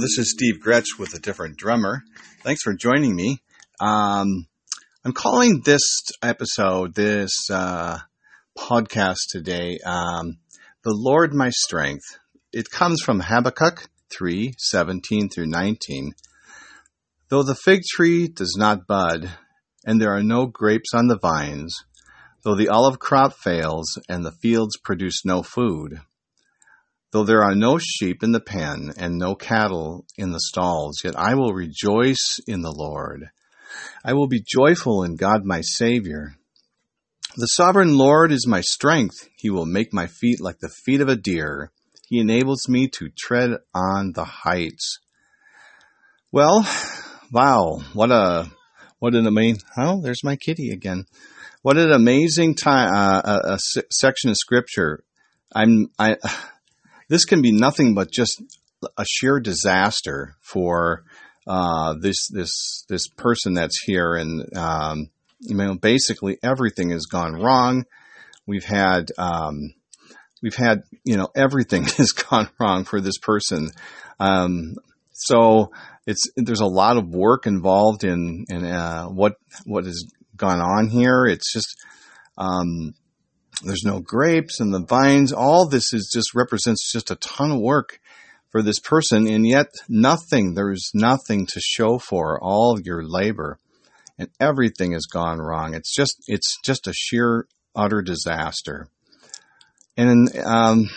This is Steve Gretsch with a different drummer. Thanks for joining me. Um, I'm calling this episode, this uh, podcast today, um, "The Lord My Strength." It comes from Habakkuk three seventeen through nineteen. Though the fig tree does not bud, and there are no grapes on the vines, though the olive crop fails, and the fields produce no food Though there are no sheep in the pen and no cattle in the stalls, yet I will rejoice in the Lord. I will be joyful in God my Savior. The sovereign Lord is my strength. He will make my feet like the feet of a deer. He enables me to tread on the heights. Well, wow, what a, what an amazing, oh, there's my kitty again. What an amazing time, uh, a, a section of scripture. I'm, I, this can be nothing but just a sheer disaster for uh, this this this person that's here, and um, you know, basically everything has gone wrong. We've had um, we've had you know everything has gone wrong for this person. Um, so it's there's a lot of work involved in in uh, what what has gone on here. It's just um, there's no grapes and the vines. All this is just represents just a ton of work for this person, and yet nothing, there's nothing to show for all your labor. And everything has gone wrong. It's just, it's just a sheer, utter disaster. And, um,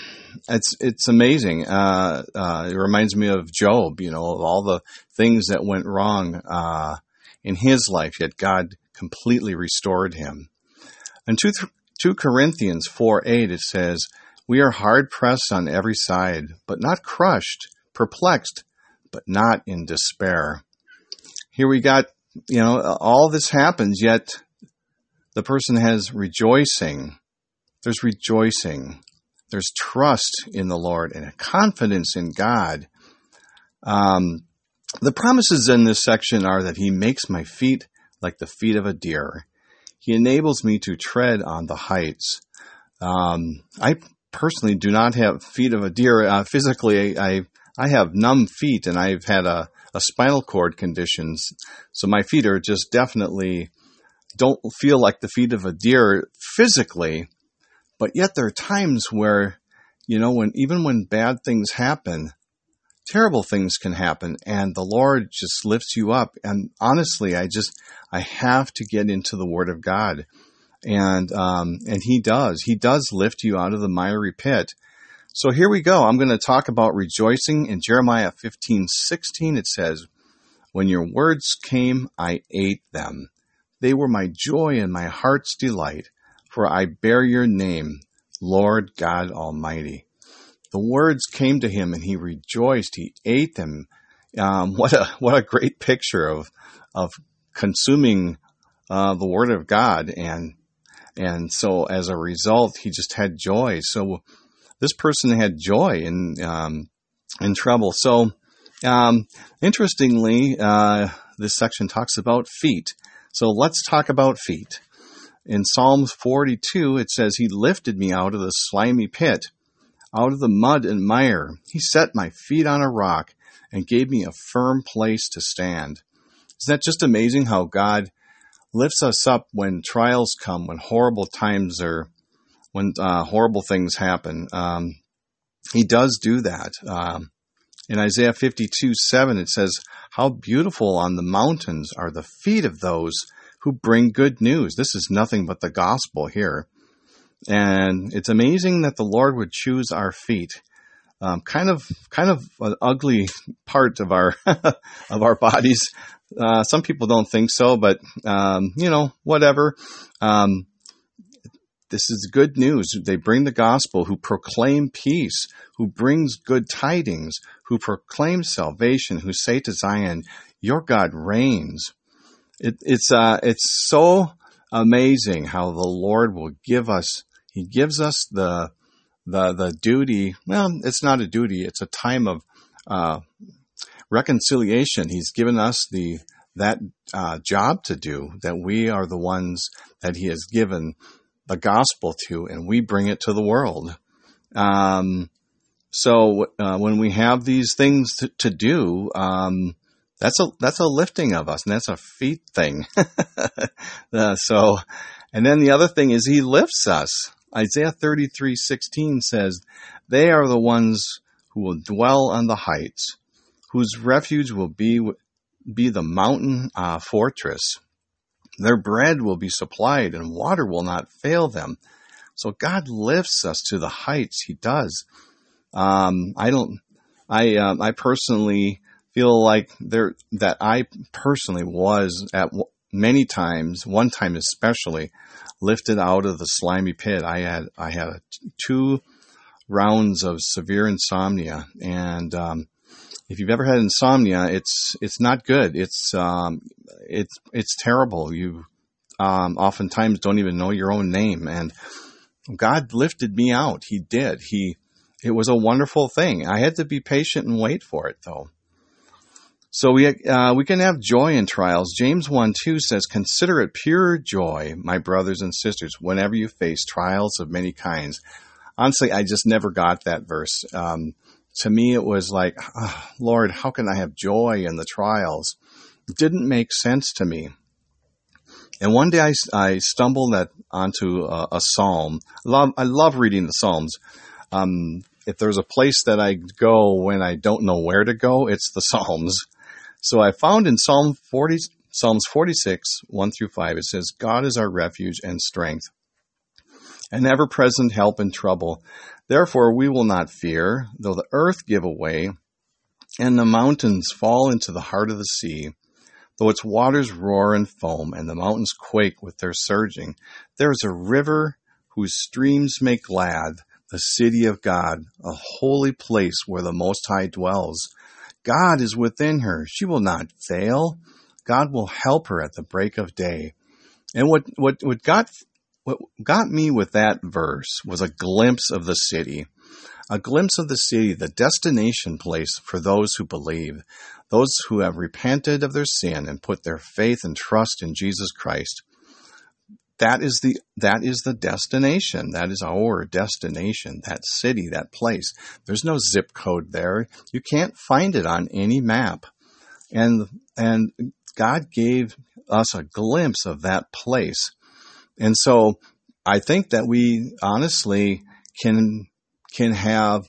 it's, it's amazing. Uh, uh, it reminds me of Job, you know, of all the things that went wrong, uh, in his life, yet God completely restored him. And two, 2 Corinthians 4 8, it says, We are hard pressed on every side, but not crushed, perplexed, but not in despair. Here we got, you know, all this happens, yet the person has rejoicing. There's rejoicing. There's trust in the Lord and confidence in God. Um, the promises in this section are that He makes my feet like the feet of a deer. He enables me to tread on the heights. Um, I personally do not have feet of a deer. Uh, physically, I, I have numb feet and I've had a, a spinal cord conditions. So my feet are just definitely don't feel like the feet of a deer physically. But yet there are times where, you know, when even when bad things happen, terrible things can happen and the Lord just lifts you up. And honestly, I just, I have to get into the Word of God. And, um, and He does. He does lift you out of the miry pit. So here we go. I'm going to talk about rejoicing in Jeremiah 15, 16. It says, When your words came, I ate them. They were my joy and my heart's delight, for I bear your name, Lord God Almighty the words came to him and he rejoiced. He ate them. Um, what a what a great picture of of consuming uh, the word of God and and so as a result he just had joy. So this person had joy in um, in trouble. So um, interestingly, uh, this section talks about feet. So let's talk about feet. In Psalms 42, it says, He lifted me out of the slimy pit out of the mud and mire. He set my feet on a rock and gave me a firm place to stand. Isn't that just amazing how God lifts us up when trials come, when horrible times are, when uh, horrible things happen? Um, he does do that. Um, in Isaiah 52 7, it says, How beautiful on the mountains are the feet of those who bring good news. This is nothing but the gospel here. And it's amazing that the Lord would choose our feet. Um, kind of, kind of an ugly part of our of our bodies. Uh, some people don't think so, but um, you know, whatever. Um, this is good news. They bring the gospel, who proclaim peace, who brings good tidings, who proclaim salvation, who say to Zion, "Your God reigns." It, it's uh, it's so amazing how the Lord will give us he gives us the the the duty. Well, it's not a duty; it's a time of uh, reconciliation. He's given us the that uh, job to do. That we are the ones that He has given the gospel to, and we bring it to the world. Um, So uh, when we have these things to, to do, um, that's a that's a lifting of us, and that's a feet thing. uh, so, and then the other thing is He lifts us. Isaiah thirty three sixteen says, "They are the ones who will dwell on the heights, whose refuge will be be the mountain uh, fortress. Their bread will be supplied, and water will not fail them." So God lifts us to the heights. He does. Um, I don't. I um, I personally feel like there that I personally was at many times, one time especially, lifted out of the slimy pit. I had I had two rounds of severe insomnia, and um, if you've ever had insomnia, it's it's not good. It's um, it's it's terrible. You um, oftentimes don't even know your own name, and God lifted me out. He did. He it was a wonderful thing. I had to be patient and wait for it, though. So we uh, we can have joy in trials. James one two says, "Consider it pure joy, my brothers and sisters, whenever you face trials of many kinds." Honestly, I just never got that verse. Um, to me, it was like, oh, Lord, how can I have joy in the trials? It didn't make sense to me. And one day I, I stumbled at, onto a, a psalm. I love, I love reading the Psalms. Um, if there's a place that I go when I don't know where to go, it's the Psalms. So I found in Psalm 40, Psalms 46, 1 through 5, it says, God is our refuge and strength, an ever present help in trouble. Therefore we will not fear, though the earth give away, and the mountains fall into the heart of the sea, though its waters roar and foam, and the mountains quake with their surging. There is a river whose streams make glad the city of God, a holy place where the Most High dwells. God is within her. She will not fail. God will help her at the break of day. And what, what, what got, what got me with that verse was a glimpse of the city. A glimpse of the city, the destination place for those who believe, those who have repented of their sin and put their faith and trust in Jesus Christ that is the that is the destination. That is our destination that city that place. There's no zip code there. You can't find it on any map. And and god gave us a glimpse of that place. And so i think that we honestly can can have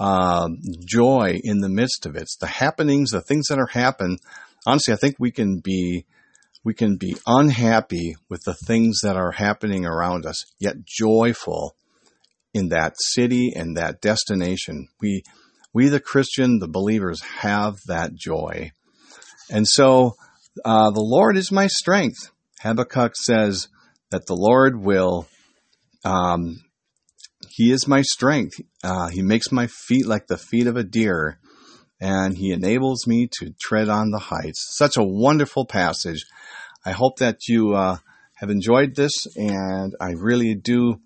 uh, joy in the midst of it. It's the happenings the things that are happen honestly i think we can be we can be unhappy with the things that are happening around us, yet joyful in that city and that destination. We, we the Christian, the believers have that joy. And so, uh, the Lord is my strength. Habakkuk says that the Lord will, um, He is my strength. Uh, he makes my feet like the feet of a deer, and He enables me to tread on the heights. Such a wonderful passage. I hope that you uh, have enjoyed this, and I really do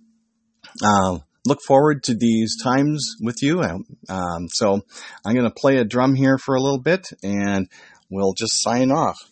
uh, look forward to these times with you. Um, so I'm going to play a drum here for a little bit, and we'll just sign off.